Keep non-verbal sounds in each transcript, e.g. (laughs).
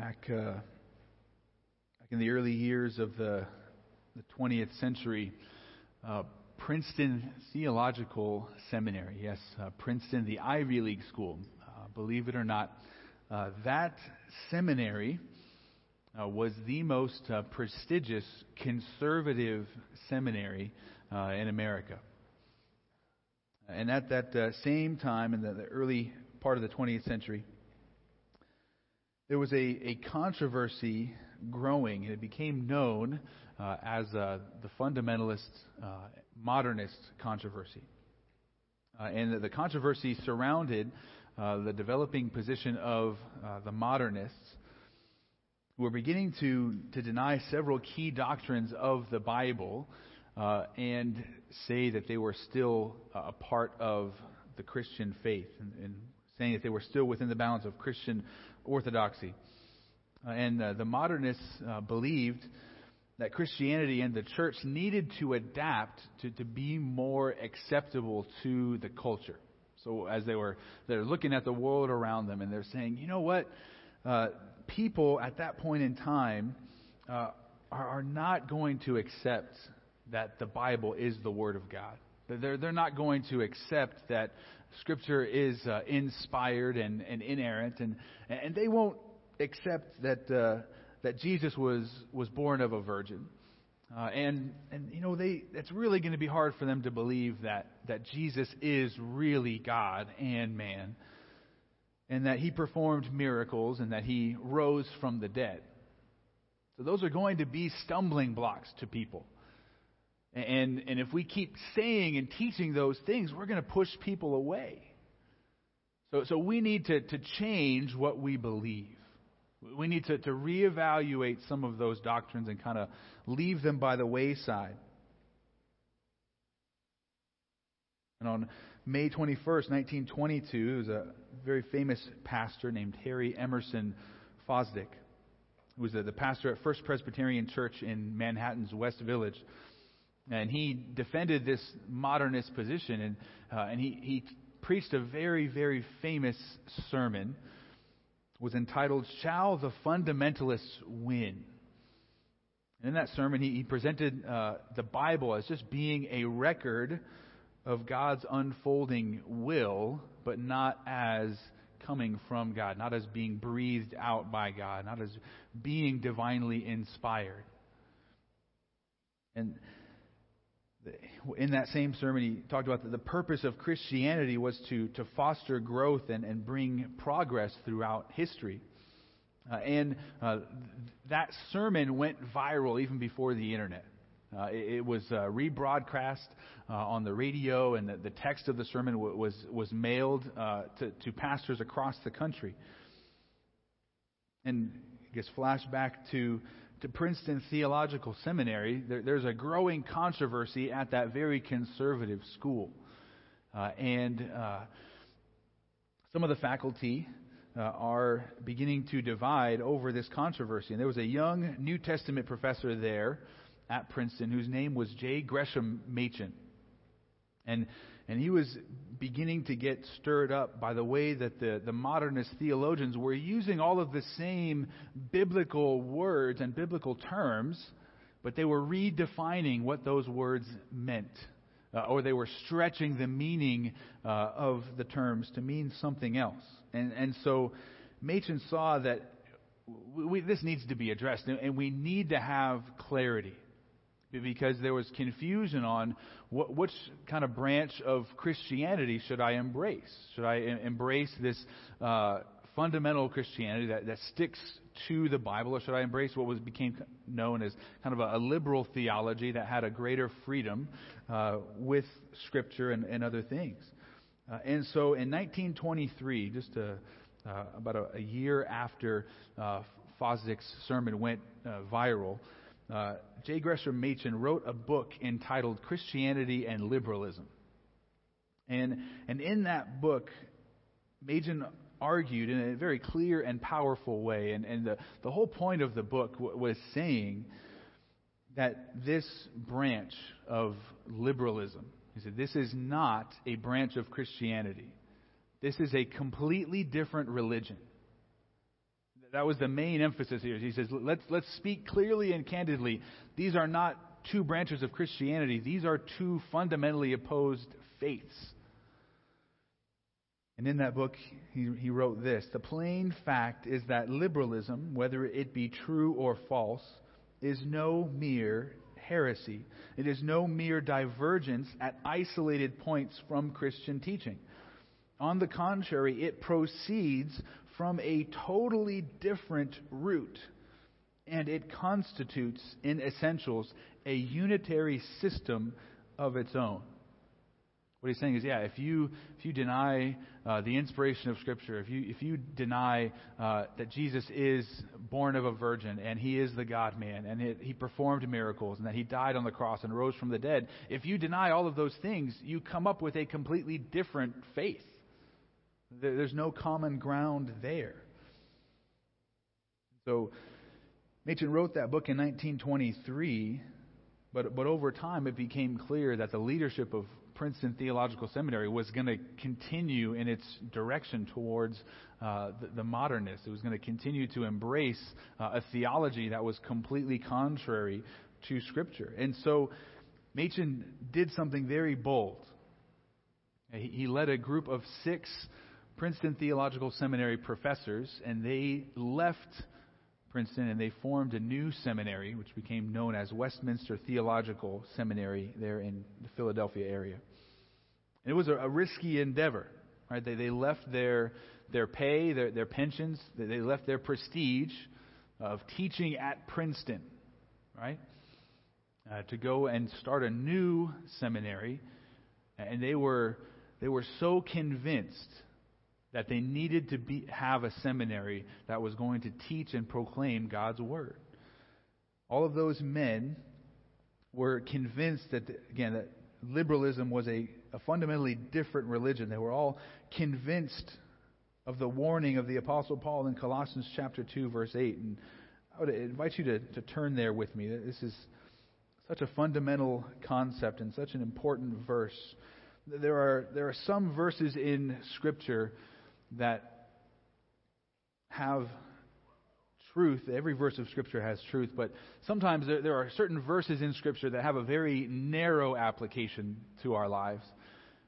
back uh, back in the early years of the the 20th century, uh, Princeton Theological Seminary, yes, uh, Princeton, the Ivy League school, uh, believe it or not, uh, that seminary uh, was the most prestigious conservative seminary in America. And at that same time, in the, the early part of the 20th century, there was a, a controversy growing, and it became known uh, as uh, the fundamentalist uh, modernist controversy. Uh, and the controversy surrounded uh, the developing position of uh, the modernists who were beginning to, to deny several key doctrines of the Bible and say that they were still a part of the Christian faith and, and saying that they were still within the bounds of Christian orthodoxy. Uh, and uh, the modernists uh, believed that Christianity and the church needed to adapt to, to be more acceptable to the culture. So as they were they're looking at the world around them and they're saying, you know what, uh, people at that point in time uh, are, are not going to accept that the Bible is the Word of God. They're, they're not going to accept that Scripture is uh, inspired and, and inerrant, and, and they won't accept that, uh, that Jesus was, was born of a virgin. Uh, and, and, you know, they, it's really going to be hard for them to believe that, that Jesus is really God and man, and that he performed miracles and that he rose from the dead. So those are going to be stumbling blocks to people. And, and if we keep saying and teaching those things, we're going to push people away. So, so we need to, to change what we believe. We need to, to reevaluate some of those doctrines and kind of leave them by the wayside. And on May 21st, 1922, there was a very famous pastor named Harry Emerson Fosdick, who was the, the pastor at First Presbyterian Church in Manhattan's West Village. And he defended this modernist position, and, uh, and he, he preached a very, very famous sermon. It was entitled, Shall the Fundamentalists Win? And in that sermon, he, he presented uh, the Bible as just being a record of God's unfolding will, but not as coming from God, not as being breathed out by God, not as being divinely inspired. And in that same sermon, he talked about that the purpose of Christianity was to, to foster growth and, and bring progress throughout history. Uh, and uh, that sermon went viral even before the internet. Uh, it, it, was uh, rebroadcast uh, on the radio, and the, the, text of the sermon w- was, was mailed uh, to, to pastors across the country. And I guess flashback to to Princeton Theological Seminary, there, there's a growing controversy at that very conservative school. Uh, and uh, some of the faculty uh, are beginning to divide over this controversy. And there was a young New Testament professor there at Princeton whose name was J. Gresham Machen. And, and he was beginning to get stirred up by the way that the, the modernist theologians were using all of the same biblical words and biblical terms, but they were redefining what those words meant. Uh, or they were stretching the meaning uh, of the terms to mean something else. And, and so Machen saw that we, this needs to be addressed, and we need to have clarity because there was confusion on what, which kind of branch of Christianity should I embrace? Should I embrace this uh, fundamental Christianity that, that sticks to the Bible, or should I embrace what was became known as kind of a, a liberal theology that had a greater freedom uh, with Scripture and, and other things? Uh, and so, in 1923, just a, uh, about a, a, year after uh, Fosdick's sermon went uh, viral, uh, J. Gresham Machen wrote a book entitled Christianity and Liberalism. And, and in that book, Machen argued in a very clear and powerful way. And, and the, the whole point of the book w- was saying that this branch of liberalism, he said, this is not a branch of Christianity. This is a completely different religion That was the main emphasis here. He says, let's, let's speak clearly and candidly. These are not two branches of Christianity, these are two fundamentally opposed faiths. And in that book, he, he wrote this The plain fact is that liberalism, whether it be true or false, is no mere heresy. It is no mere divergence at isolated points from Christian teaching. On the contrary, it proceeds from a totally different root, and it constitutes, in essentials, a unitary system of its own. What he's saying is, yeah, if you if you deny uh, the inspiration of Scripture, if you if you deny uh, that Jesus is born of a virgin and he is the God Man and it, he performed miracles and that he died on the cross and rose from the dead, if you deny all of those things, you come up with a completely different faith. There, there's no common ground there. So, Machen wrote that book in 1923, but but over time it became clear that the leadership of Princeton Theological Seminary was going to continue in its direction towards uh, the, the, modernists. It was going to continue to embrace uh, a theology that was completely contrary to Scripture. And so Machen did something very bold. He, he led a group of six Princeton Theological Seminary professors, and they left Princeton and they formed a new seminary, which became known as Westminster Theological Seminary there in the Philadelphia area. And it was a, a risky endeavor. Right? They, they left their, their pay, their, their pensions, they left their prestige of teaching at Princeton, right? Uh, to go and start a new seminary. And they were, they were so convinced that they needed to be, have a seminary that was going to teach and proclaim God's Word. All of those men were convinced that, again, that liberalism was a, a fundamentally different religion. They were all convinced of the warning of the Apostle Paul in Colossians chapter 2, verse 8. And I would invite you to, to turn there with me. This is such a fundamental concept and such an important verse. There are, there are some verses in Scripture that have truth. Every verse of Scripture has truth, but sometimes there, there, are certain verses in Scripture that have a very narrow application to our lives.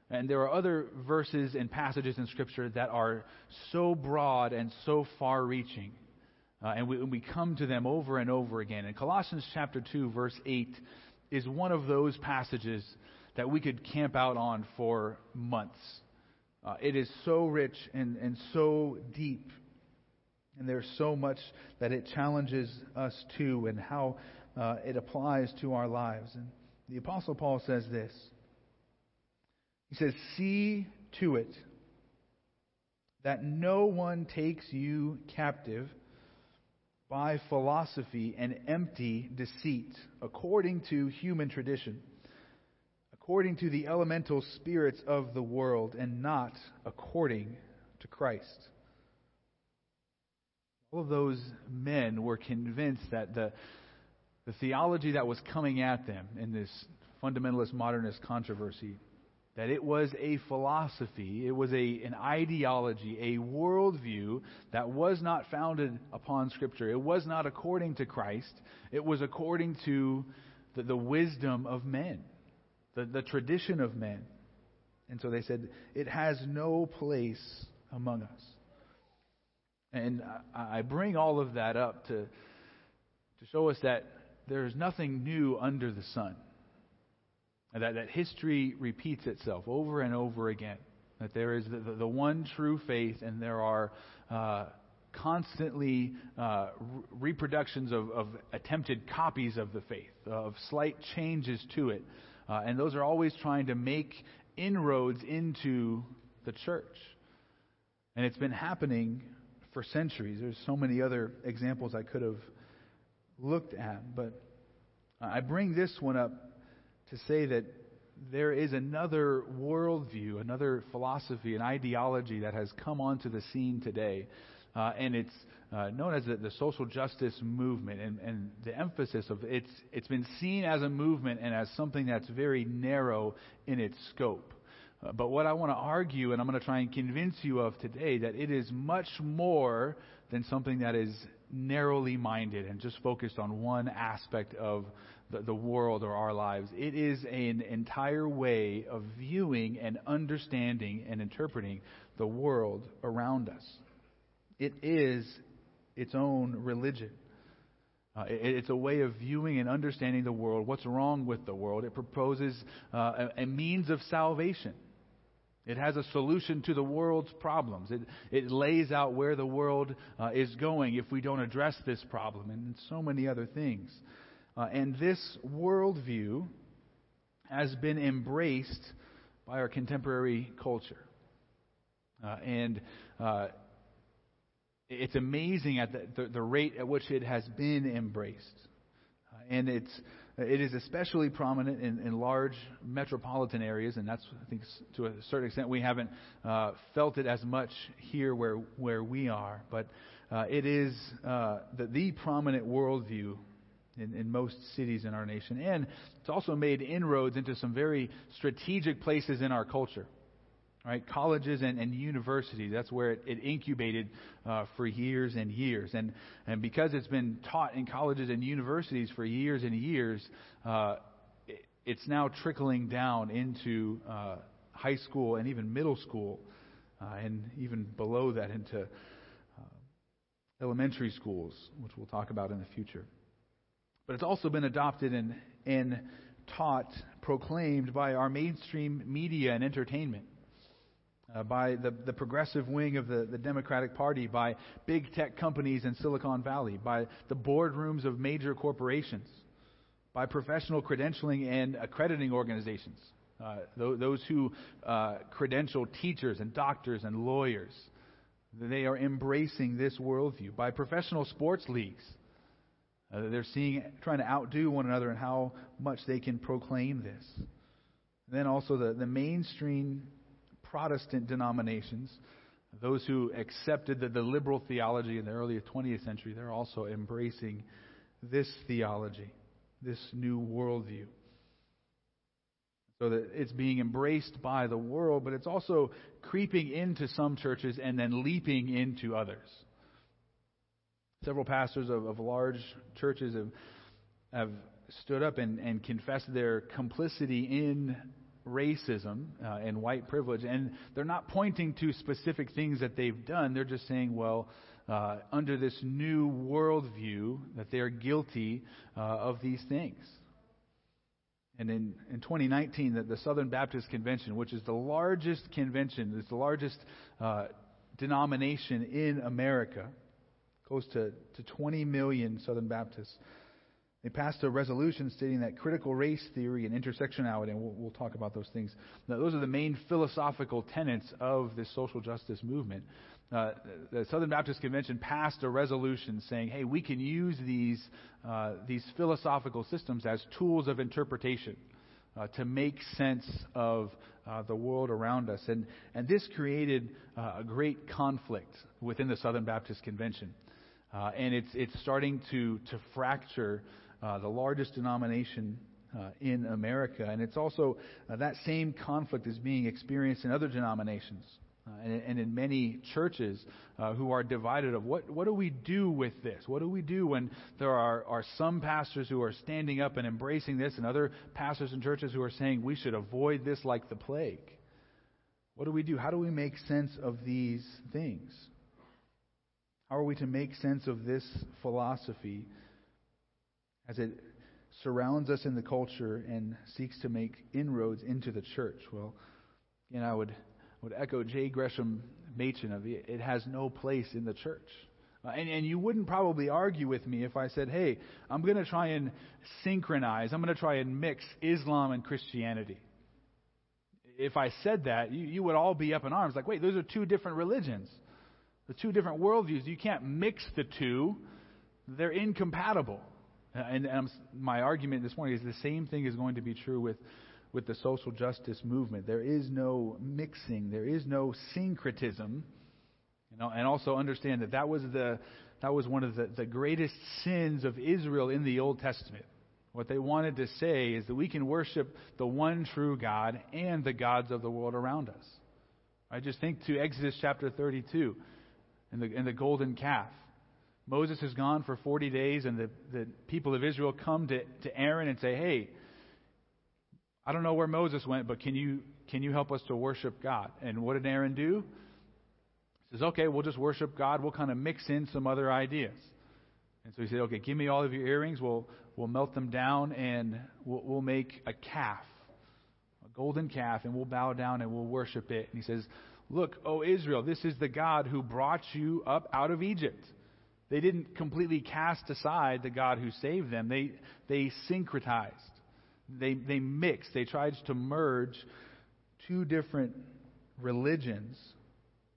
And there are other verses and passages in Scripture that are so broad and so far reaching. Uh, and, we, and we come to them over and over again. And Colossians chapter 2, verse 8, is one of those passages that we could camp out on for months. Uh, it is so rich and, and so deep and there's so much that it challenges us to and how uh, it applies to our lives. And the Apostle Paul says this He says, See to it that no one takes you captive by philosophy and empty deceit, according to human tradition, according to the elemental spirits of the world, and not according to Christ. All of those men were convinced that the, the theology that was coming at them in this fundamentalist modernist controversy, that it was a philosophy, it was a, an ideology, a worldview that was not founded upon Scripture. It was not according to Christ, it was according to the, the wisdom of men, the, the tradition of men. And so they said, it has no place among us. And I bring all of that up to, to show us that there's nothing new under the sun. That, that history repeats itself over and over again. That there is the, the, the one true faith, and there are uh, constantly uh, re- reproductions of, of, attempted copies of the faith, of slight changes to it. Uh, and those are always trying to make inroads into the church. And it's been happening for centuries. There's so many other examples I could have looked at, but I bring this one up to say that there is another worldview, another philosophy, an ideology that has come onto the scene today, uh, and it's uh, known as the, the, social justice movement. And, and the emphasis of it's it's been seen as a movement and as something that's very narrow in its scope. Uh, but what I want to argue, and I'm going to try and convince you of today, that it is much more than something that is narrowly minded and just focused on one aspect of the, the world or our lives. It is an entire way of viewing and understanding and interpreting the world around us. It is its own religion. Uh, it, it's a way of viewing and understanding the world, what's wrong with the world. It proposes uh, a, a means of salvation. It has a solution to the world's problems. It, it lays out where the world uh, is going if we don't address this problem, and so many other things. Uh, and this worldview has been embraced by our contemporary culture. Uh, and uh, it's amazing at the, the, the, rate at which it has been embraced. Uh, and it's, it is especially prominent in, in, large metropolitan areas, and that's, I think, to a certain extent, we haven't uh, felt it as much here where, where we are. But uh, it is uh, the, the prominent worldview in, in most cities in our nation. And it's also made inroads into some very strategic places in our culture. Right, colleges and, and universities. That's where it, it incubated uh, for years and years. And, and because it's been taught in colleges and universities for years and years, uh, it, it's now trickling down into uh, high school and even middle school, uh, and even below that into uh, elementary schools, which we'll talk about in the future. But it's also been adopted and, and taught, proclaimed by our mainstream media and entertainment uh, by the, the progressive wing of the, the Democratic Party, by big tech companies in Silicon Valley, by the boardrooms of major corporations, by professional credentialing and accrediting organizations, uh, th- those who uh, credential teachers and doctors and lawyers. They are embracing this worldview. By professional sports leagues, uh, they're seeing, trying to outdo one another in how much they can proclaim this. And then also the, the mainstream Protestant denominations, those who accepted the, the liberal theology in the early 20th century, they're also embracing this theology, this new worldview. So that it's being embraced by the world, but it's also creeping into some churches and then leaping into others. Several pastors of, of large churches have, have stood up and, and confessed their complicity in racism uh, and white privilege, and they're not pointing to specific things that they've done. They're just saying, well, uh, under this new worldview, that they're guilty uh, of these things. And in, in 2019, the, the, Southern Baptist Convention, which is the largest convention, it's the largest uh, denomination in America, close to, to 20 million Southern Baptists, they passed a resolution stating that critical race theory and intersectionality, and we'll, we'll talk about those things, now, those are the main philosophical tenets of this social justice movement. Uh, the Southern Baptist Convention passed a resolution saying, hey, we can use these, uh, these philosophical systems as tools of interpretation. Uh, to make sense of uh, the world around us. And, and this created uh, a great conflict within the Southern Baptist Convention. Uh, and it's, it's starting to, to fracture uh, the largest denomination uh, in America. And it's also uh, that same conflict is being experienced in other denominations. Uh, and, and, in many churches uh, who are divided of what, what do we do with this? What do we do when there are, are some pastors who are standing up and embracing this and other pastors and churches who are saying we should avoid this like the plague? What do we do? How do we make sense of these things? How are we to make sense of this philosophy as it surrounds us in the culture and seeks to make inroads into the church. Well, again, I would, would echo J. Gresham Machen of it, it has no place in the church. Uh, and, and you wouldn't probably argue with me if I said, hey, I'm going to try and syncretize, I'm going to try and mix Islam and Christianity. If I said that, you, you would all be up in arms like, wait, those are two different religions, the two different worldviews. You can't mix the two, they're incompatible. Uh, and, and my argument this morning is the same thing is going to be true with, with the social justice movement. There is no mixing, there is no syncretism. You know, and also understand that that was, the, that was one of the, the greatest sins of Israel in the Old Testament. What they wanted to say is that we can worship the one true God and the gods of the world around us. I just think to Exodus chapter 32 and the, and the golden calf. Moses has gone for 40 days, and the, the people of Israel come to, to Aaron and say, Hey, I don't know where Moses went, but can you, can you help us to worship God? And what did Aaron do? He says, Okay, we'll just worship God. We'll kind of mix in some other ideas. And so he said, Okay, give me all of your earrings. We'll, we'll melt them down, and we'll, we'll make a calf, a golden calf, and we'll bow down and we'll worship it. And he says, Look, O Israel, this is the God who brought you up out of Egypt. They didn't completely cast aside the God who saved them. They, they syncretized. They, they mixed. They tried to merge two different religions,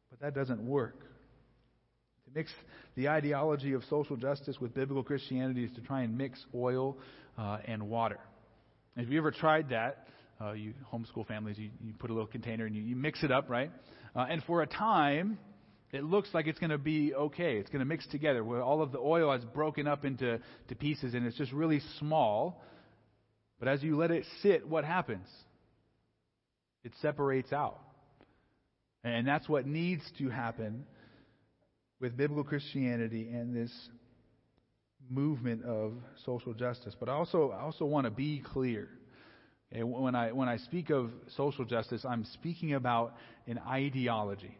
but that doesn't work. To mix the ideology of social justice with biblical Christianity is to try and mix oil uh, and water. Have you ever tried that? Uh, you homeschool families, you, you put a little container and you, you mix it up, right? Uh, and for a time, it looks like it's going to be okay. It's going to mix together where all of the oil is broken up into to pieces and it's just really small. But as you let it sit, what happens? It separates out. And that's what needs to happen with biblical Christianity and this movement of social justice. But I also, I also want to be clear. When, I, when I speak of social justice, I'm speaking about an ideology.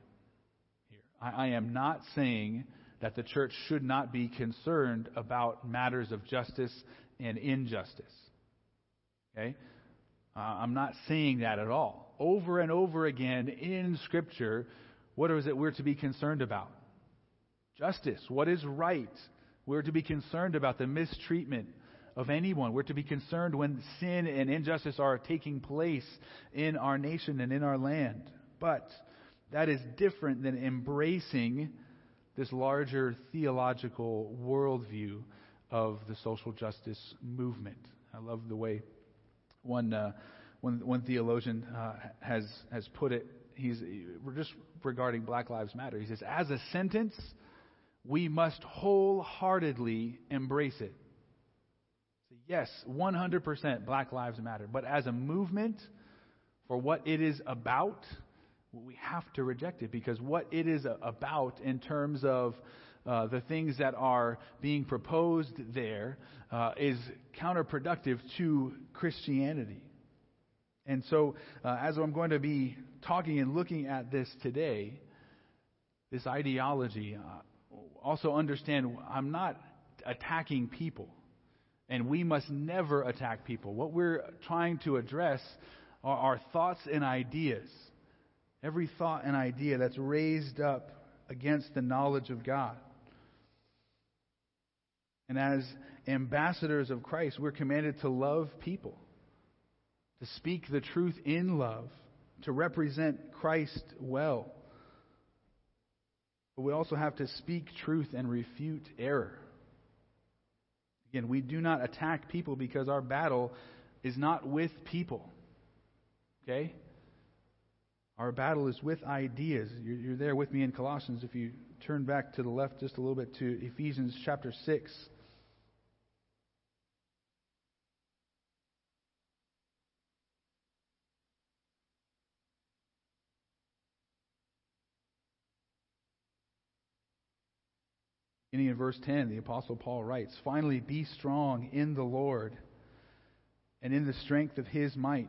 I, I am not saying that the church should not be concerned about matters of justice and injustice. Okay? Uh, I'm not saying that at all. Over and over again in Scripture, what is it we're to be concerned about? Justice. What is right? We're to be concerned about the mistreatment of anyone. We're to be concerned when sin and injustice are taking place in our nation and in our land. But that is different than embracing this larger theological worldview of the social justice movement. I love the way one, uh, one, one theologian uh, has, has put it. He's we're just regarding Black Lives Matter. He says, as a sentence, we must wholeheartedly embrace it. So yes, 100% Black Lives Matter. But as a movement, for what it is about, we have to reject it because what it is about in terms of uh, the things that are being proposed there uh, is counterproductive to Christianity. And so, uh, as I'm going to be talking and looking at this today, this ideology, uh, also understand I'm not attacking people. And we must never attack people. What we're trying to address are our thoughts and ideas. Every thought and idea that's raised up against the knowledge of God. And as ambassadors of Christ, we're commanded to love people, to speak the truth in love, to represent Christ well. But we also have to speak truth and refute error. Again, we do not attack people because our battle is not with people. Okay? Our battle is with ideas. You're, you're, there with me in Colossians. If you turn back to the left just a little bit to Ephesians chapter 6. Beginning in verse 10, the Apostle Paul writes Finally, be strong in the Lord and in the strength of his might.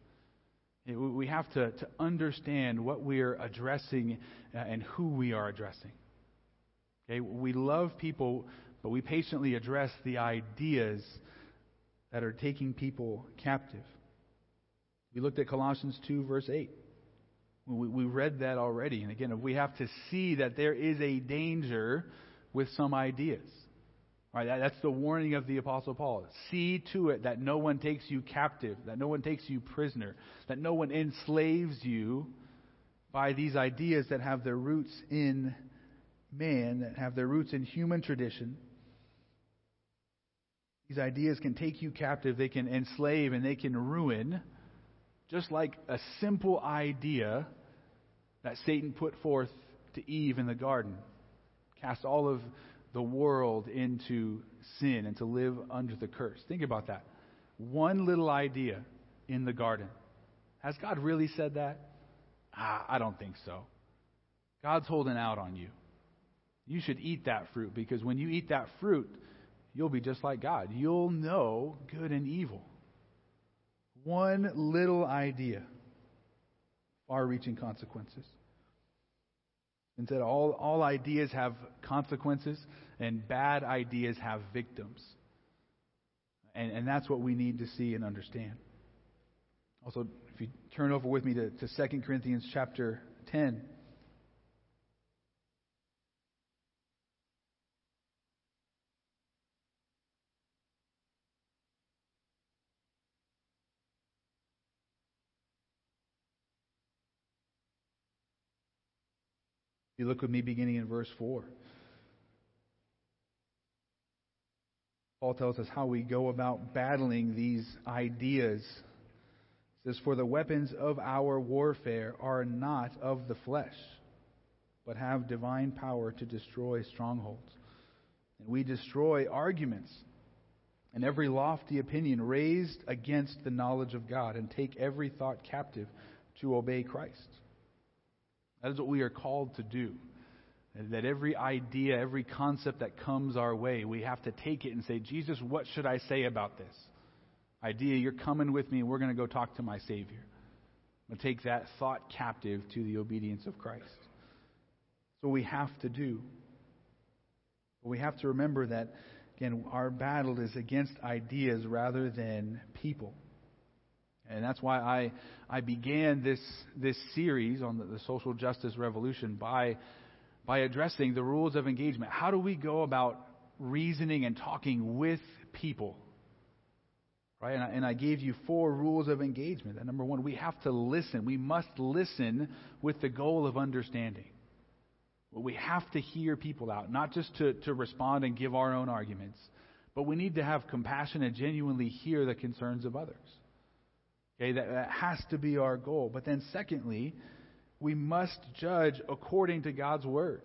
We have to, to understand what we are addressing uh, and who we are addressing. Okay? We love people, but we patiently address the ideas that are taking people captive. We looked at Colossians 2, verse 8. We, we read that already. And again, we have to see that there is a danger with some ideas. Right, that, that's the warning of the Apostle Paul. See to it that no one takes you captive, that no one takes you prisoner, that no one enslaves you by these ideas that have their roots in man, that have their roots in human tradition. These ideas can take you captive, they can enslave, and they can ruin, just like a simple idea that Satan put forth to Eve in the garden. Cast all of the world into sin and to live under the curse. Think about that. One little idea in the garden. Has God really said that? Ah, I don't think so. God's holding out on you. You should eat that fruit because when you eat that fruit, you'll be just like God. You'll know good and evil. One little idea, far reaching consequences. Instead, all, all ideas have consequences, and bad ideas have victims. And, and that's what we need to see and understand. Also, if you turn over with me to, to 2 Corinthians chapter 10. You look with me beginning in verse 4. Paul tells us how we go about battling these ideas. Says, For the weapons of our warfare are not of the flesh, but have divine power to destroy strongholds. And we destroy arguments and every lofty opinion raised against the knowledge of God, and take every thought captive to obey Christ. That is what we are called to do. That every idea, every concept that comes our way, we have to take it and say, Jesus, what should I say about this? Idea, you're coming with me, and we're going to go talk to my Savior. I'm going to take that thought captive to the obedience of Christ. So we have to do. But we have to remember that, again, our battle is against ideas rather than people. And that's why I, I began this, this series on the, the social justice revolution by, by addressing the rules of engagement. How do we go about reasoning and talking with people? Right? And I, and I gave you four rules of engagement. And number one, we have to listen. We must listen with the goal of understanding. We have to hear people out, not just to, to respond and give our own arguments, but we need to have compassion and genuinely hear the concerns of others. Okay, that, that has to be our goal. But then, secondly, we must judge according to God's word.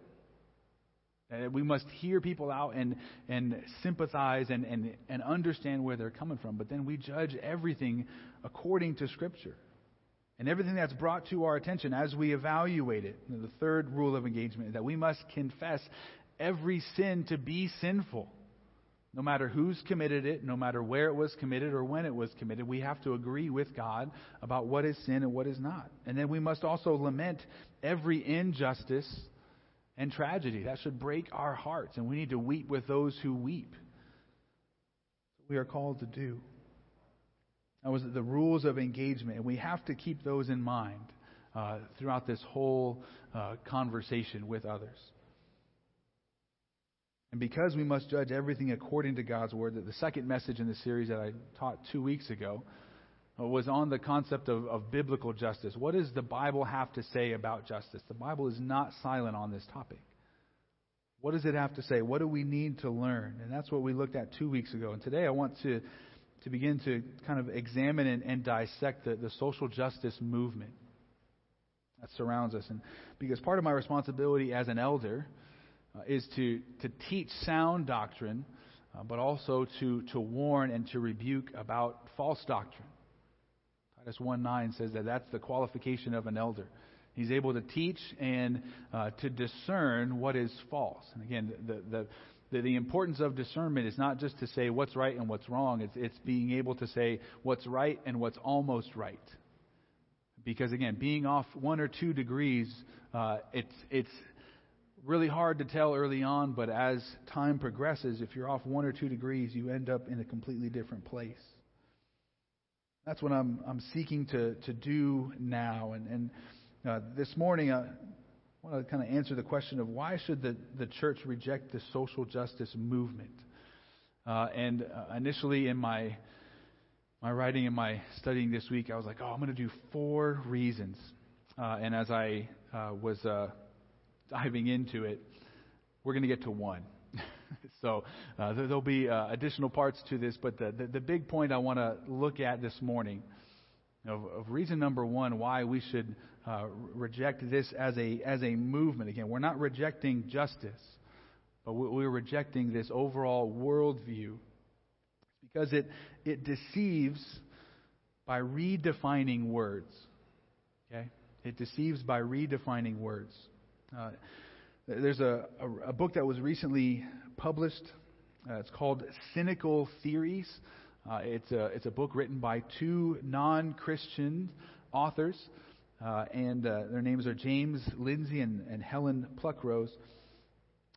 We must hear people out and, and sympathize and, and, and understand where they're coming from. But then we judge everything according to Scripture. And everything that's brought to our attention as we evaluate it. The third rule of engagement is that we must confess every sin to be sinful. No matter who's committed it, no matter where it was committed or when it was committed, we have to agree with God about what is sin and what is not. And then we must also lament every injustice and tragedy. That should break our hearts, and we need to weep with those who weep. We are called to do. That was the rules of engagement, and we have to keep those in mind uh, throughout this whole uh, conversation with others. And because we must judge everything according to God's word, that the second message in the series that I taught two weeks ago uh, was on the concept of, of biblical justice. What does the Bible have to say about justice? The Bible is not silent on this topic. What does it have to say? What do we need to learn? And that's what we looked at two weeks ago. And today I want to, to begin to kind of examine and, and dissect the, the social justice movement that surrounds us. And because part of my responsibility as an elder uh, is to, to teach sound doctrine, uh, but also to, to warn and to rebuke about false doctrine. Titus 1 9 says that that's the qualification of an elder. He's able to teach and uh, to discern what is false. And again, the, the, the, the, importance of discernment is not just to say what's right and what's wrong, it's, it's being able to say what's right and what's almost right. Because again, being off one or two degrees, uh, it's, it's really hard to tell early on, but as time progresses, if you're off one or two degrees, you end up in a completely different place. That's what I'm, I'm seeking to, to do now. And, and uh, this morning, I want to kind of answer the question of why should the, the church reject the social justice movement? Uh, and uh, initially, in my my writing and my studying this week, I was like, oh, I'm going to do four reasons. Uh, and as I uh, was uh, diving into it, we're going to get to one. (laughs) so uh, there, will be uh, additional parts to this, but the, the, the big point I want to look at this morning of, of, reason number one why we should uh, reject this as a as a movement. Again, we're not rejecting justice, but we're rejecting this overall worldview because it it deceives by redefining words. Okay, it deceives by redefining words. Uh, there's a, a, a, book that was recently published. Uh, it's called Cynical Theories. Uh, it's, a, it's a book written by two non Christian authors, uh, and uh, their names are James Lindsay and, and Helen Pluckrose.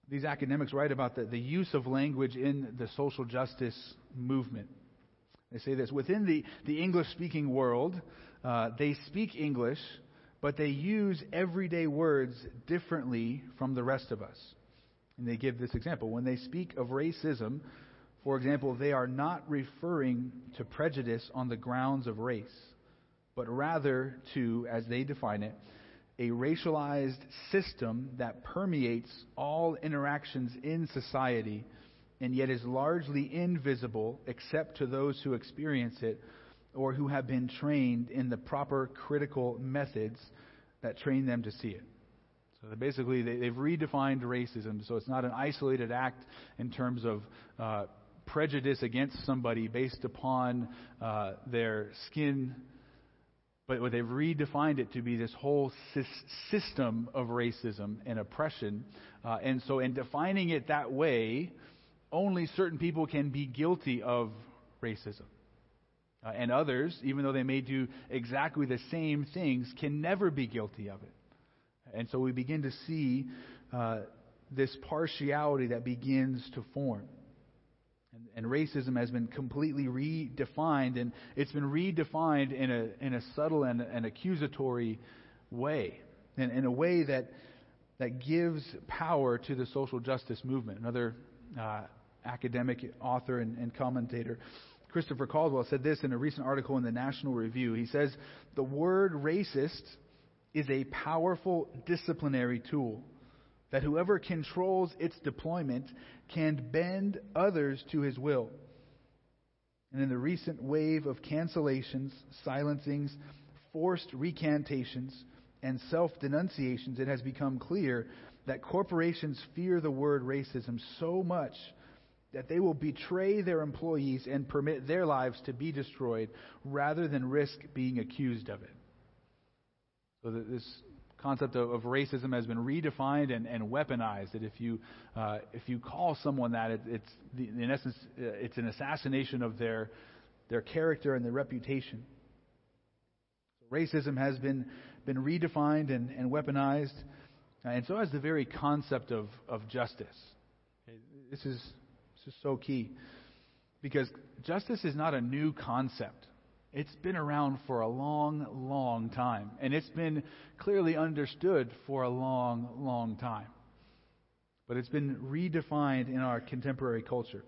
These academics write about the, the use of language in the social justice movement. They say this within the, the English speaking world, uh, they speak English but they use everyday words differently from the rest of us. And they give this example. When they speak of racism, for example, they are not referring to prejudice on the grounds of race, but rather to, as they define it, a racialized system that permeates all interactions in society and yet is largely invisible except to those who experience it or who have been trained in the proper critical methods that train them to see it. So basically, they, have redefined racism. So it's not an isolated act in terms of uh, prejudice against somebody based upon uh, their skin, but they've redefined it to be this whole system of racism and oppression. Uh, and so, in defining it that way, only certain people can be guilty of racism. Uh, and others, even though they may do exactly the same things, can never be guilty of it. And so we begin to see uh, this partiality that begins to form. And, and, racism has been completely redefined, and it's been redefined in a, in a subtle and, and accusatory way, and in a way that, that gives power to the social justice movement. Another uh, academic author and, and commentator Christopher Caldwell said this in a recent article in the National Review. He says, The word racist is a powerful disciplinary tool that whoever controls its deployment can bend others to his will. And in the recent wave of cancellations, silencings, forced recantations, and self denunciations, it has become clear that corporations fear the word racism so much that they will betray their employees and permit their lives to be destroyed rather than risk being accused of it. So this concept of, of racism has been redefined and, and weaponized. That if you uh, if you call someone that, it, it's the, in essence uh, it's an assassination of their their character and their reputation. So racism has been been redefined and, and weaponized, and so has the very concept of of justice. This is so key. Because justice is not a new concept. It's been around for a long, long time. And it's been clearly understood for a long, long time. But it's been redefined in our contemporary culture.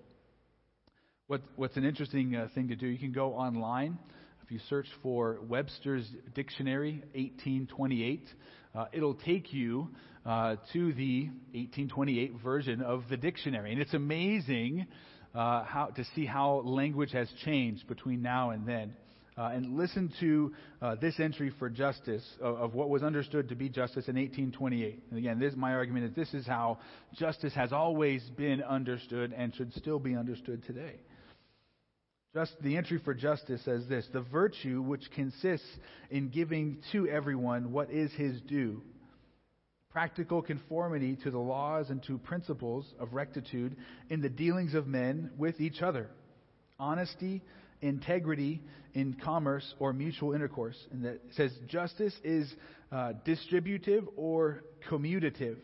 What, what's an interesting uh, thing to do, you can go online. If you search for Webster's Dictionary 1828, uh, it'll take you uh, to the 1828 version of the dictionary. And it's amazing uh, how, to see how language has changed between now and then. Uh, and listen to uh, this entry for justice of, of, what was understood to be justice in 1828. And again, this, my argument is this is how justice has always been understood and should still be understood today. Just the entry for justice says this: the virtue which consists in giving to everyone what is his due practical conformity to the laws and to principles of rectitude in the dealings of men with each other, honesty, integrity in commerce or mutual intercourse. And that says justice is uh, distributive or commutative.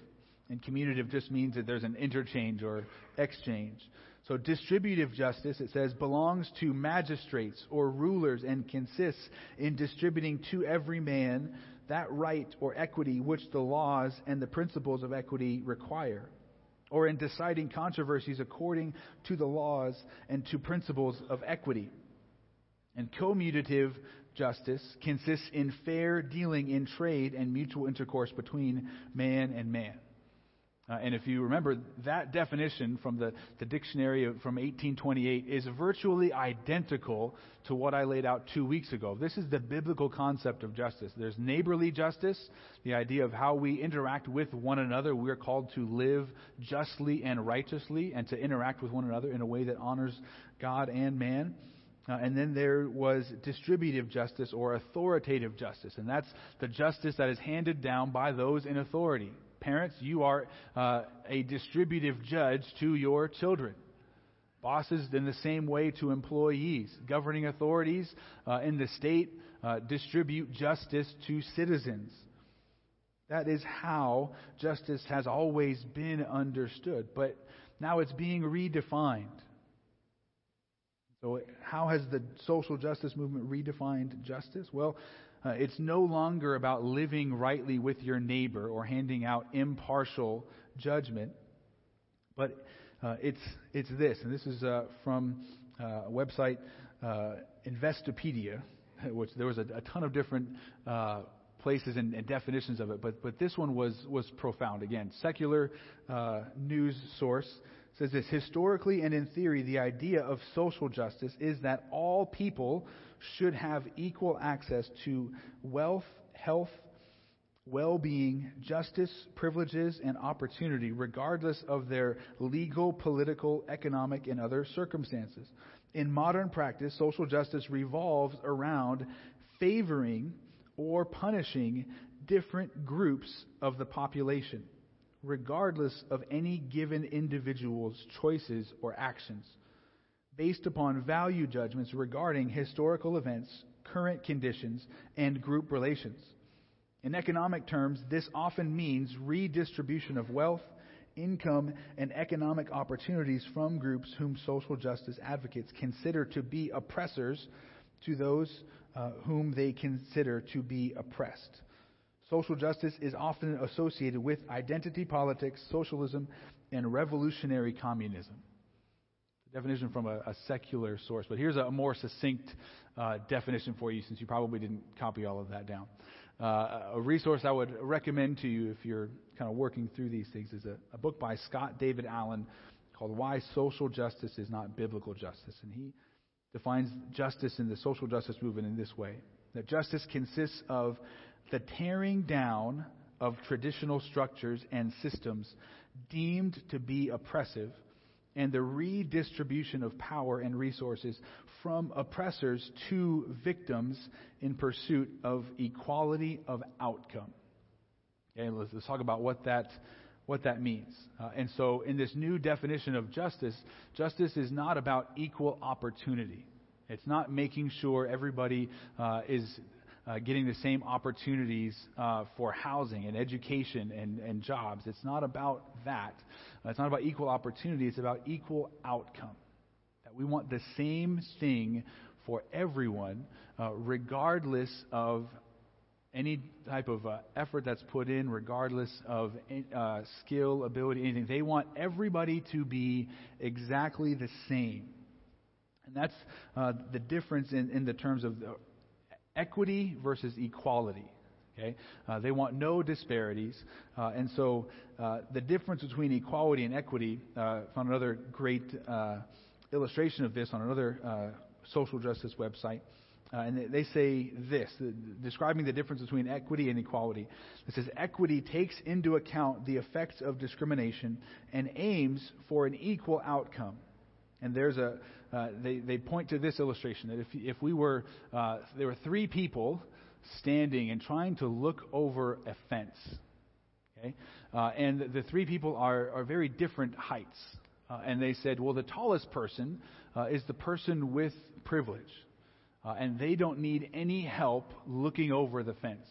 And commutative just means that there's an interchange or exchange. So distributive justice, it says, belongs to magistrates or rulers and consists in distributing to every man that right or equity which the laws and the principles of equity require. or in deciding controversies according to the laws and to principles of equity. And commutative justice consists in fair dealing in trade and mutual intercourse between man and man. Uh, and if you remember, that definition from the, the dictionary from 1828 is virtually identical to what I laid out two weeks ago. This is the biblical concept of justice. There's neighborly justice, the idea of how we interact with one another. We're called to live justly and righteously and to interact with one another in a way that honors God and man. Uh, and then there was distributive justice or authoritative justice. And that's the justice that is handed down by those in authority. Parents, you are uh, a distributive judge to your children. Bosses, in the same way, to employees. Governing authorities uh, in the state uh, distribute justice to citizens. That is how justice has always been understood, but now it's being redefined. So, how has the social justice movement redefined justice? Well, uh, it's no longer about living rightly with your neighbor or handing out impartial judgment, but uh, it's, it's this, and this is uh, from uh, a website, uh, Investopedia, (laughs) which there was a, a ton of different uh, places and, and, definitions of it, but, but this one was, was profound. Again, secular news source says this historically and in theory, the idea of social justice is that all people should have equal access to wealth, health, well being, justice, privileges, and opportunity, regardless of their legal, political, economic, and other circumstances. In modern practice, social justice revolves around favoring or punishing different groups of the population, regardless of any given individual's choices or actions based upon value judgments regarding historical events, current conditions, and group relations. In economic terms, this often means redistribution of wealth, income, and economic opportunities from groups whom social justice advocates consider to be oppressors to those uh, whom they consider to be oppressed. Social justice is often associated with identity politics, socialism, and revolutionary communism definition from a, a, secular source. But here's a more succinct uh, definition for you since you probably didn't copy all of that down. Uh, a resource I would recommend to you if you're kind of working through these things is a, a book by Scott David Allen called Why Social Justice is Not Biblical Justice. And he defines justice in the social justice movement in this way that justice consists of the tearing down of traditional structures and systems deemed to be oppressive and the redistribution of power and resources from oppressors to victims in pursuit of equality of outcome. Okay, let's, let's talk about what that what that means. Uh, and so, in this new definition of justice, justice is not about equal opportunity. It's not making sure everybody uh, is uh, getting the same opportunities uh, for housing and education and, and jobs. It's not about that. It's not about equal opportunity. It's about equal outcome. That we want the same thing for everyone, uh, regardless of any type of uh, effort that's put in, regardless of uh, skill, ability, anything. They want everybody to be exactly the same. And that's uh, the difference in, in the terms of the equity versus equality. Okay? Uh, they want no disparities. Uh, and so uh, the difference between equality and equity, uh, found another great uh, illustration of this on another uh, social justice website. and they say this, describing the difference between equity and equality. It says, Equity takes into account the effects of discrimination and aims for an equal outcome. And there's a, uh, they, they point to this illustration that if, if we were, uh, there were three people standing and trying to look over a fence, okay, uh, and the three people are, are very different heights. Uh, and they said, well, the tallest person uh, is the person with privilege, and they don't need any help looking over the fence.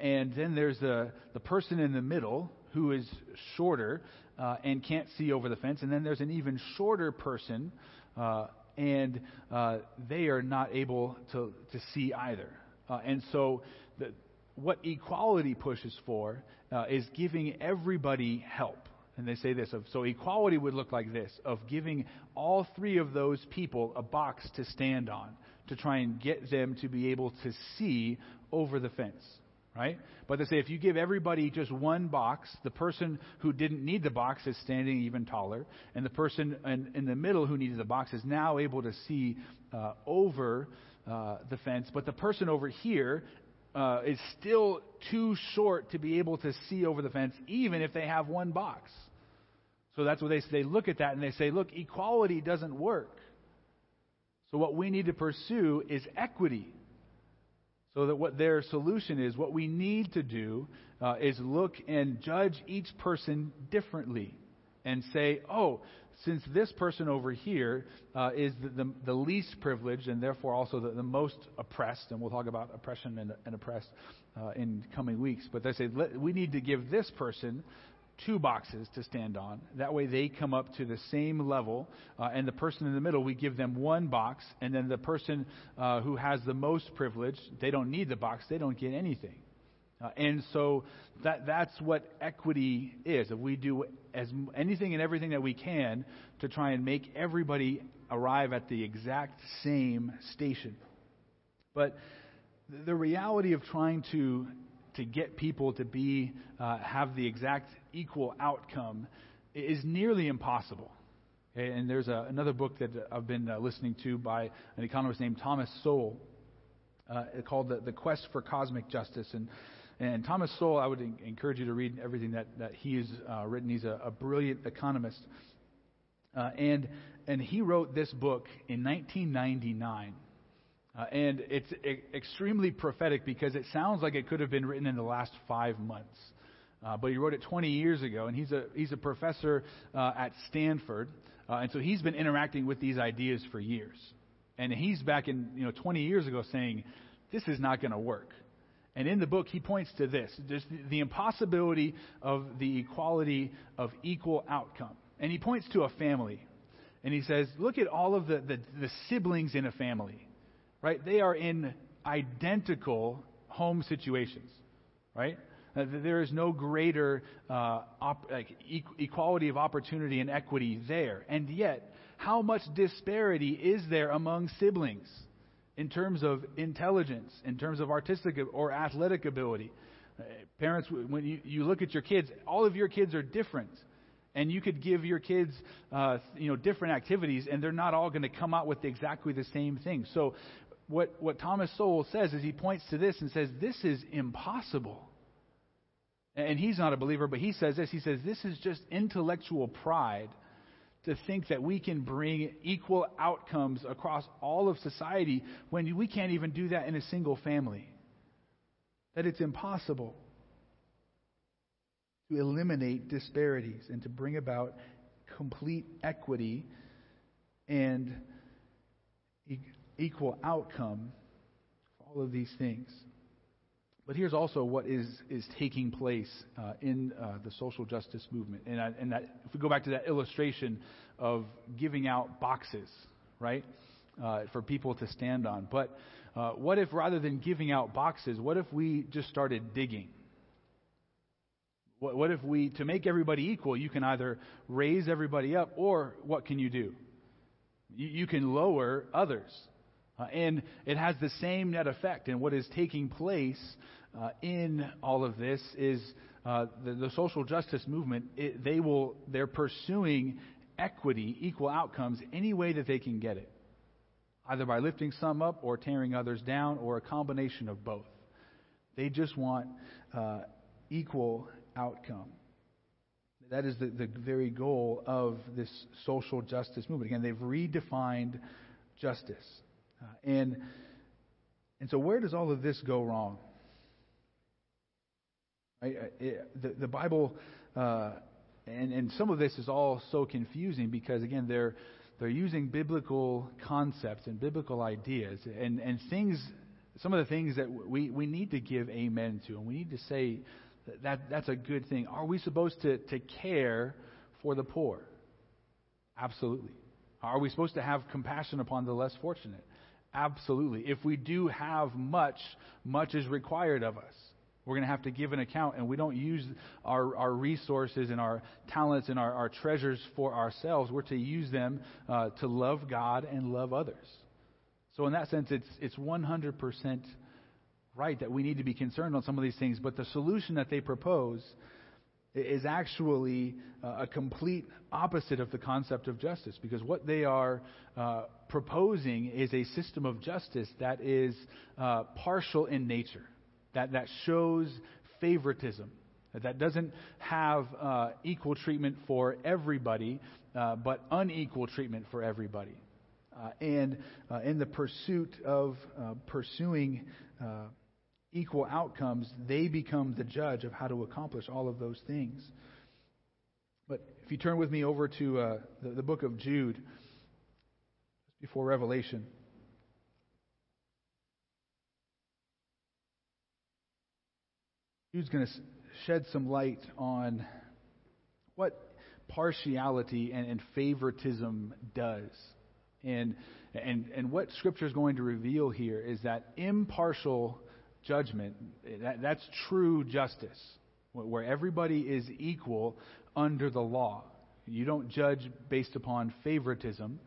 and then there's the, the person in the middle who is shorter uh, and can't see over the fence. And then there's an even shorter person, uh, and uh, they are not able to, to see either. Uh, and so, the, what equality pushes for uh, is giving everybody help. and they say this of so equality would look like this of giving all three of those people a box to stand on to try and get them to be able to see over the fence right but they say if you give everybody just one box the person who didn't need the box is standing even taller and the person in, in the middle who needed the box is now able to see uh, over uh, the fence but the person over here uh, is still too short to be able to see over the fence, even if they have one box. So that's what they they look at that and they say, look, equality doesn't work. So what we need to pursue is equity. So that what their solution is, what we need to do uh, is look and judge each person differently and say, oh, since this person over here uh, is the, the, the, least privileged and therefore also the, the, most oppressed, and we'll talk about oppression and, and oppressed uh, in coming weeks, but they say we need to give this person two boxes to stand on. That way they come up to the same level, uh, and the person in the middle, we give them one box, and then the person uh, who has the most privilege, they don't need the box, they don't get anything. Uh, and so that, that's what equity is. If we do as anything and everything that we can to try and make everybody arrive at the exact same station. But the reality of trying to to get people to be uh, have the exact equal outcome is nearly impossible. And there's a, another book that I've been uh, listening to by an economist named Thomas Sowell uh, called the, the Quest for Cosmic Justice. And and Thomas Sowell, I would encourage you to read everything that, that he has uh, written. He's a, a brilliant economist. Uh, and, and he wrote this book in 1999. Uh, and it's e- extremely prophetic because it sounds like it could have been written in the last five months. Uh, but he wrote it 20 years ago, and he's a, he's a professor uh, at Stanford. Uh, and so he's been interacting with these ideas for years. And he's back in, you know, 20 years ago saying, this is not going to work. And in the book, he points to this There's the impossibility of the equality of equal outcome. And he points to a family. And he says, Look at all of the, the, the siblings in a family, right? They are in identical home situations, right? Uh, there is no greater uh, op- like e- equality of opportunity and equity there. And yet, how much disparity is there among siblings? in terms of intelligence, in terms of artistic or athletic ability. Uh, parents, when you, you look at your kids, all of your kids are different. And you could give your kids, uh, you know, different activities, and they're not all going to come out with exactly the same thing. So, what what Thomas Sowell says is he points to this and says this is impossible. And he's not a believer, but he says this. He says this is just intellectual pride to think that we can bring equal outcomes across all of society when we can't even do that in a single family. That it's impossible to eliminate disparities and to bring about complete equity and equal outcome for all of these things. But here's also what is, is taking place uh, in uh, the social justice movement. And, I, and that, if we go back to that illustration of giving out boxes, right, uh, for people to stand on. But uh, what if rather than giving out boxes, what if we just started digging? What, what if we, to make everybody equal, you can either raise everybody up or what can you do? You, you can lower others. Uh, and it has the same net effect. And what is taking place uh, in all of this is uh, the, the, social justice movement. It, they will they're pursuing equity, equal outcomes, any way that they can get it, either by lifting some up or tearing others down, or a combination of both. They just want uh, equal outcome. That is the, the very goal of this social justice movement. Again, they've redefined justice. Uh, and, and so, where does all of this go wrong? It, the, the Bible, uh, and, and some of this is all so confusing because, again, they're, they're using biblical concepts and biblical ideas and, and things, some of the things that we, we need to give amen to, and we need to say that, that that's a good thing. Are we supposed to, to care for the poor? Absolutely. Are we supposed to have compassion upon the less fortunate? Absolutely. If we do have much, much is required of us. We're going to have to give an account, and we don't use our, our resources and our talents and our, our treasures for ourselves. We're to use them uh, to love God and love others. So, in that sense, it's, it's 100% right that we need to be concerned on some of these things, but the solution that they propose is actually uh, a complete opposite of the concept of justice because what they are uh, proposing is a system of justice that is uh, partial in nature, that, that shows favoritism, that doesn't have uh, equal treatment for everybody, uh, but unequal treatment for everybody. Uh, and in the pursuit of pursuing equal outcomes, they become the judge of how to accomplish all of those things. But if you turn with me over to uh, the, the book of Jude, before Revelation. Jude's going to shed some light on what partiality and, and favoritism does. And, and, and what Scripture is going to reveal here is that impartial judgment, that, that's true justice, where everybody is equal under the law. You don't judge based upon favoritism,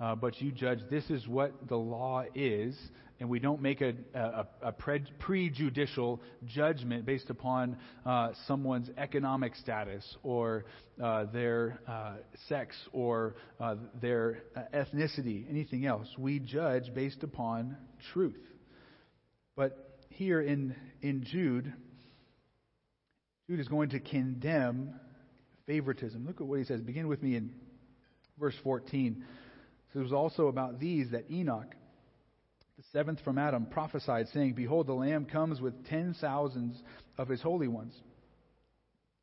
uh, but you judge this is what the law is, and we don't make a, a, a prejudicial judgment based upon uh, someone's economic status or uh, their uh, sex or uh, their uh, ethnicity, anything else. We judge based upon truth. But here in, in Jude, Jude is going to condemn favoritism. Look at what he says. Begin with me in verse 14. So it was also about these that Enoch, the seventh from Adam, prophesied, saying, Behold, the Lamb comes with ten thousands of his holy ones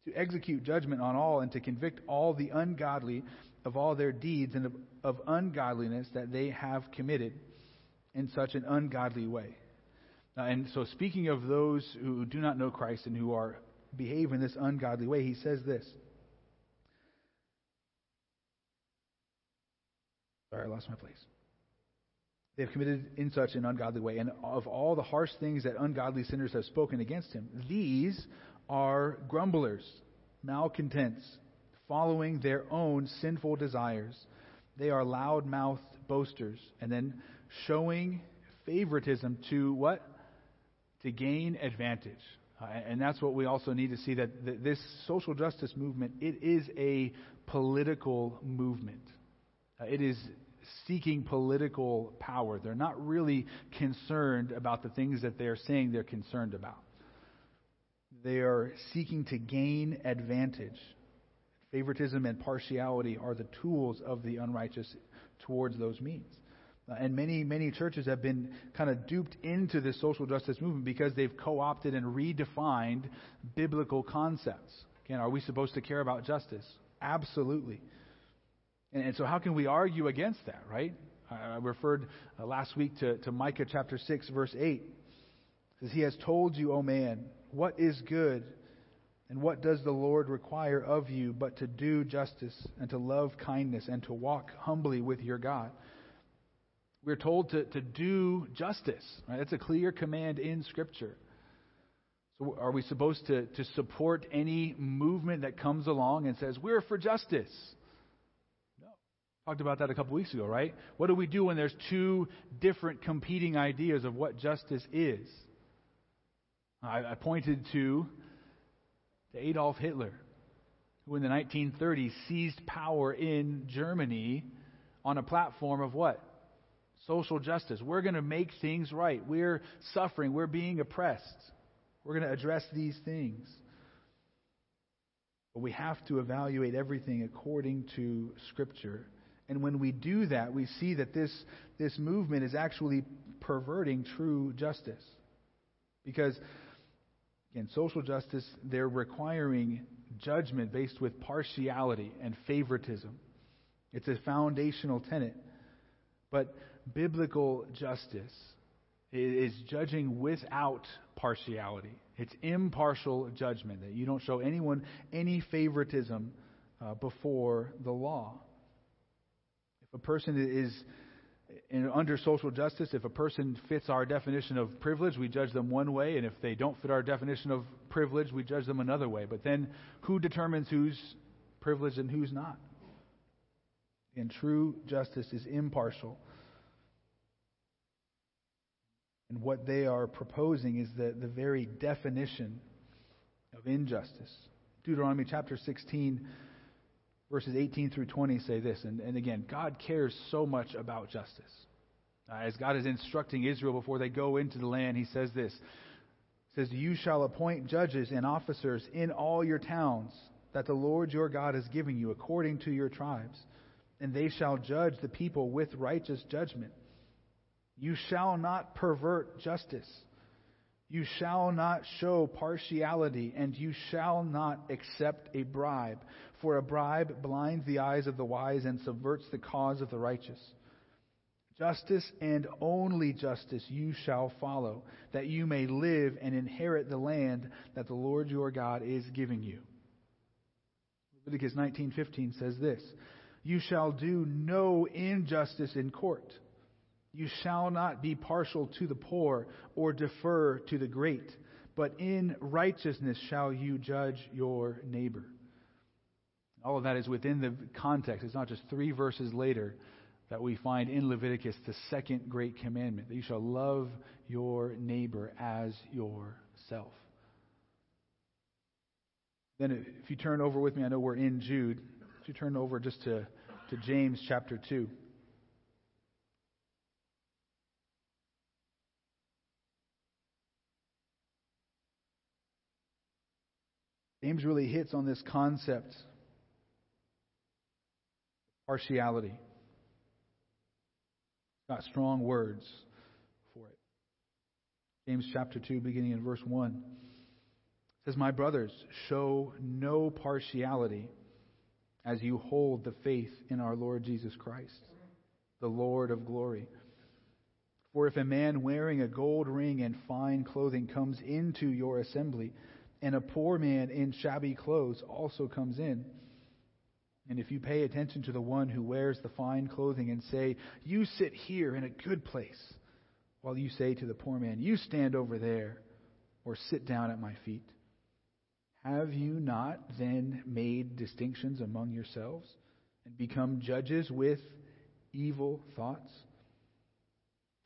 to execute judgment on all and to convict all the ungodly of all their deeds and of, of ungodliness that they have committed in such an ungodly way. Uh, and so, speaking of those who do not know Christ and who are behave in this ungodly way, he says this. Sorry, I lost my place. They have committed in such an ungodly way, and of all the harsh things that ungodly sinners have spoken against him, these are grumblers, malcontents, following their own sinful desires. They are loud mouthed boasters, and then showing favoritism to what? To gain advantage. Uh, and that's what we also need to see that, that this social justice movement, it is a political movement. Uh, it is seeking political power. They're not really concerned about the things that they're saying they're concerned about. They are seeking to gain advantage. Favoritism and partiality are the tools of the unrighteous towards those means. Uh, and many, many churches have been kind of duped into this social justice movement because they've co opted and redefined biblical concepts. Again, are we supposed to care about justice? Absolutely. And, and so, how can we argue against that, right? I referred uh, last week to, to Micah chapter 6, verse 8. It says, He has told you, O man, what is good, and what does the Lord require of you but to do justice, and to love kindness, and to walk humbly with your God? We're told to, to do justice. Right? That's a clear command in Scripture. So, are we supposed to, to support any movement that comes along and says, we're for justice? No. Talked about that a couple weeks ago, right? What do we do when there's two different competing ideas of what justice is? I, I pointed to, to Adolf Hitler, who in the 1930s seized power in Germany on a platform of what? Social justice. We're going to make things right. We're suffering. We're being oppressed. We're going to address these things. But we have to evaluate everything according to Scripture. And when we do that, we see that this, this movement is actually perverting true justice. Because, again, social justice, they're requiring judgment based with partiality and favoritism. It's a foundational tenet. But biblical justice is judging without partiality. It's impartial judgment, that you don't show anyone any favoritism uh, before the law. If a person is, in, under social justice, if a person fits our definition of privilege, we judge them one way, and if they don't fit our definition of privilege, we judge them another way. But then, who determines who's privileged and who's not? And true justice is impartial. And what they are proposing is the, the very definition of injustice. Deuteronomy chapter 16, verses 18 through 20 say this. And, and again, God cares so much about justice. Uh, as God is instructing Israel before they go into the land, he says this. He says, You shall appoint judges and officers in all your towns that the Lord your God is giving you according to your tribes, and they shall judge the people with righteous judgment. You shall not pervert justice. You shall not show partiality, and you shall not accept a bribe, for a bribe blinds the eyes of the wise and subverts the cause of the righteous. Justice and only justice you shall follow, that you may live and inherit the land that the Lord your God is giving you. Leviticus 19:15 says this, "You shall do no injustice in court." You shall not be partial to the poor or defer to the great, but in righteousness shall you judge your neighbor. All of that is within the context. It's not just three verses later that we find in Leviticus the second great commandment that you shall love your neighbor as yourself. Then, if you turn over with me, I know we're in Jude. If you turn over just to, to James chapter 2. James really hits on this concept partiality. Got strong words for it. James chapter 2, beginning in verse 1, says, My brothers, show no partiality as you hold the faith in our Lord Jesus Christ, the Lord of glory. For if a man wearing a gold ring and fine clothing comes into your assembly, and a poor man in shabby clothes also comes in. And if you pay attention to the one who wears the fine clothing and say, You sit here in a good place, while you say to the poor man, You stand over there, or sit down at my feet, have you not then made distinctions among yourselves and become judges with evil thoughts?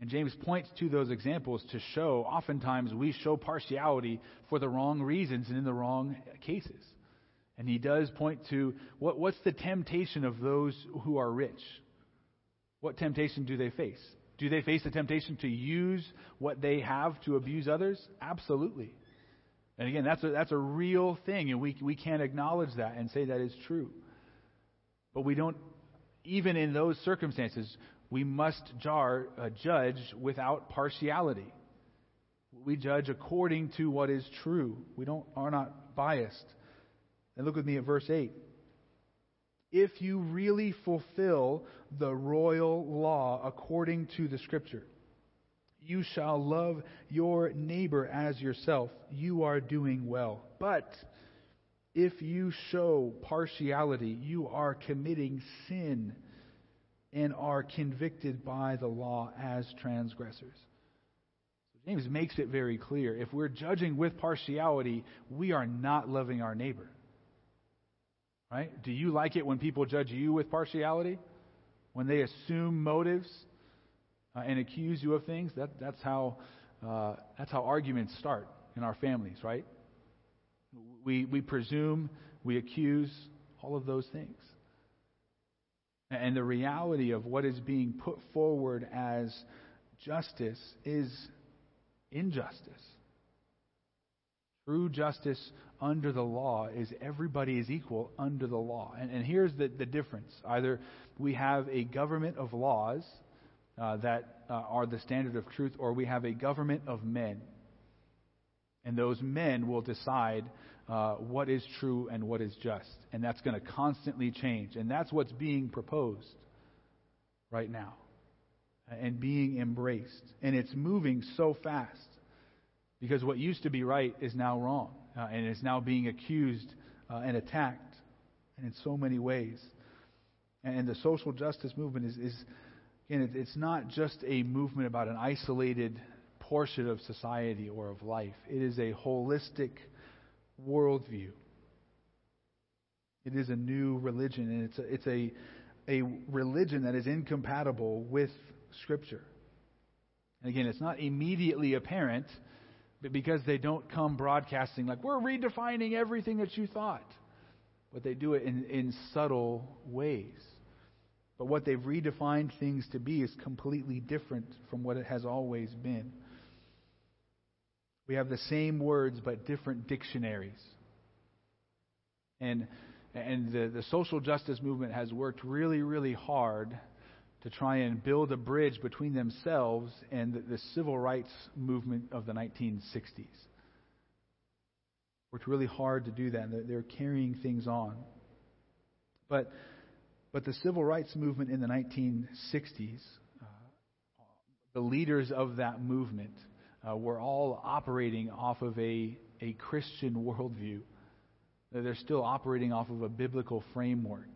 And James points to those examples to show oftentimes we show partiality for the wrong reasons and in the wrong cases. And he does point to what, what's the temptation of those who are rich? What temptation do they face? Do they face the temptation to use what they have to abuse others? Absolutely. And again, that's a, that's a real thing, and we, we can't acknowledge that and say that is true. But we don't, even in those circumstances, we must jar, uh, judge without partiality. We judge according to what is true. We don't, are not biased. And look with me at verse 8. If you really fulfill the royal law according to the Scripture, you shall love your neighbor as yourself. You are doing well. But if you show partiality, you are committing sin and are convicted by the law as transgressors. So James makes it very clear. If we're judging with partiality, we are not loving our neighbor. Right? Do you like it when people judge you with partiality? When they assume motives uh, and accuse you of things? That, that's, how, uh, that's how arguments start in our families, right? We, we presume, we accuse, all of those things. And the reality of what is being put forward as justice is injustice. True justice under the law is everybody is equal under the law. And, and here's the, the difference either we have a government of laws uh, that uh, are the standard of truth, or we have a government of men. And those men will decide uh, what is true and what is just. And that's going to constantly change. And that's what's being proposed right now and being embraced. And it's moving so fast because what used to be right is now wrong uh, and is now being accused uh, and attacked and in so many ways. And the social justice movement is, is again, it's not just a movement about an isolated portion of society or of life, it is a holistic worldview. It is a new religion, and it's a, it's a, a religion that is incompatible with Scripture. And again, it's not immediately apparent but because they don't come broadcasting like, we're redefining everything that you thought. But they do it in, in subtle ways. But what they've redefined things to be is completely different from what it has always been. We have the same words but different dictionaries. And, and the, the social justice movement has worked really, really hard to try and build a bridge between themselves and the, the civil rights movement of the 1960s. Worked really hard to do that, and they're, they're carrying things on. But, but the civil rights movement in the 1960s, uh, the leaders of that movement uh, were all operating off of a, a Christian worldview. They're still operating off of a biblical framework.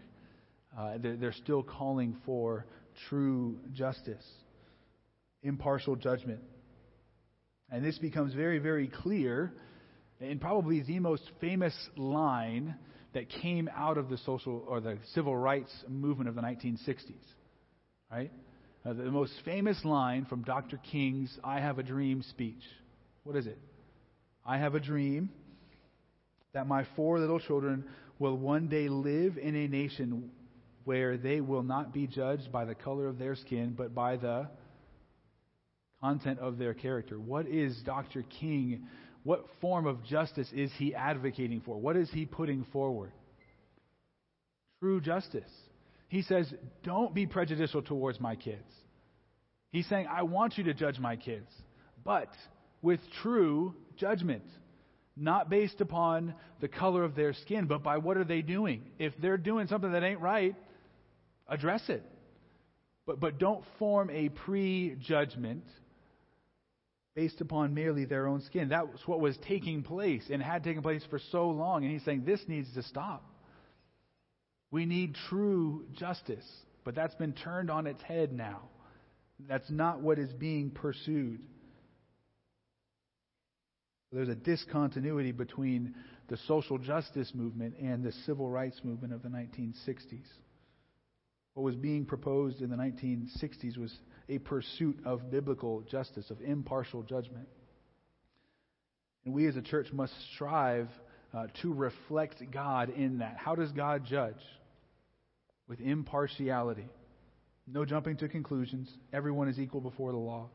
Uh, they're, they're still calling for true justice, impartial judgment. And this becomes very, very clear in probably the most famous line that came out of the social or the civil rights movement of the 1960s. Right? Uh, the most famous line from Dr. King's I Have a Dream speech. What is it? I have a dream that my four little children will one day live in a nation where they will not be judged by the color of their skin, but by the content of their character. What is Dr. King? What form of justice is he advocating for? What is he putting forward? True justice. He says, don't be prejudicial towards my kids. He's saying, I want you to judge my kids, but with true judgment not based upon the color of their skin, but by what are they doing. If they're doing something that ain't right, address it. But, but don't form a prejudgment based upon merely their own skin. That was what was taking place and had taken place for so long. And he's saying this needs to stop. We need true justice. But that's been turned on its head now. That's not what is being pursued. There's a discontinuity between the social justice movement and the civil rights movement of the 1960s. What was being proposed in the 1960s was a pursuit of biblical justice, of impartial judgment. And we as a church must strive uh, to reflect God in that. How does God judge? With impartiality. No jumping to conclusions. Everyone is equal before the law.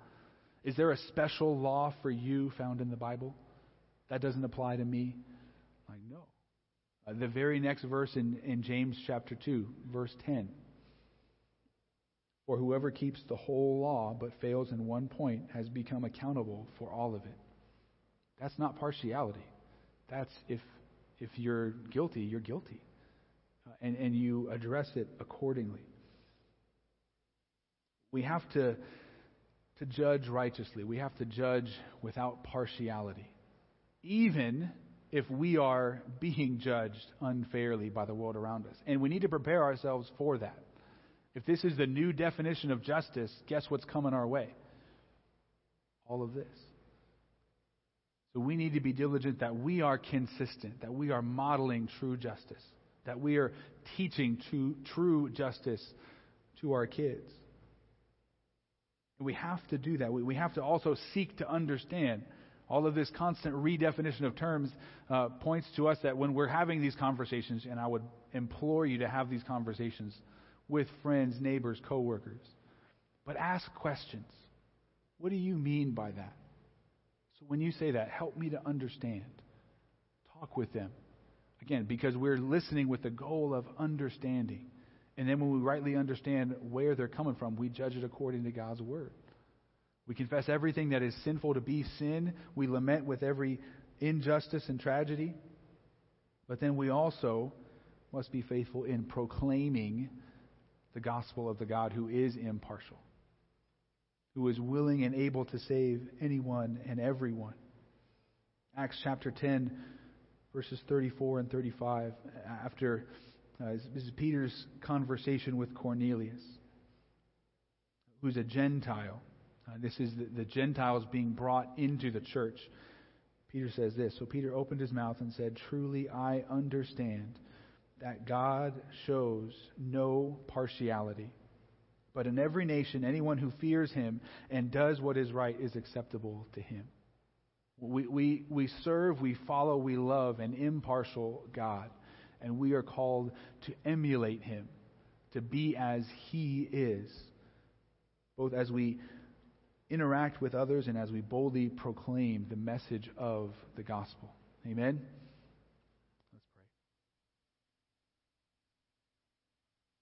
Is there a special law for you found in the Bible? That doesn't apply to me. Like, no. Uh, the very next verse in, in James chapter 2, verse 10. For whoever keeps the whole law but fails in one point has become accountable for all of it. That's not partiality. That's if, if you're guilty, you're guilty. Uh, and, and you address it accordingly. We have to, to judge righteously, we have to judge without partiality. Even if we are being judged unfairly by the world around us. And we need to prepare ourselves for that. If this is the new definition of justice, guess what's coming our way? All of this. So we need to be diligent that we are consistent, that we are modeling true justice, that we are teaching true, true justice to our kids. And we have to do that. We, we have to also seek to understand. All of this constant redefinition of terms uh, points to us that when we're having these conversations, and I would implore you to have these conversations with friends, neighbors, coworkers. But ask questions. What do you mean by that? So when you say that, help me to understand. Talk with them. Again, because we're listening with the goal of understanding. And then when we rightly understand where they're coming from, we judge it according to God's word. We confess everything that is sinful to be sin. We lament with every injustice and tragedy, but then we also must be faithful in proclaiming the gospel of the God who is impartial, who is willing and able to save anyone and everyone. Acts chapter 10, verses 34 and 35, after uh, this is Peter's conversation with Cornelius, who's a Gentile. Uh, this is the, the Gentiles being brought into the church. Peter says this. So Peter opened his mouth and said, Truly I understand that God shows no partiality. But in every nation, anyone who fears him and does what is right is acceptable to him. We, we, we serve, we follow, we love an impartial God. And we are called to emulate him, to be as he is, both as we interact with others and as we boldly proclaim the message of the gospel. Amen?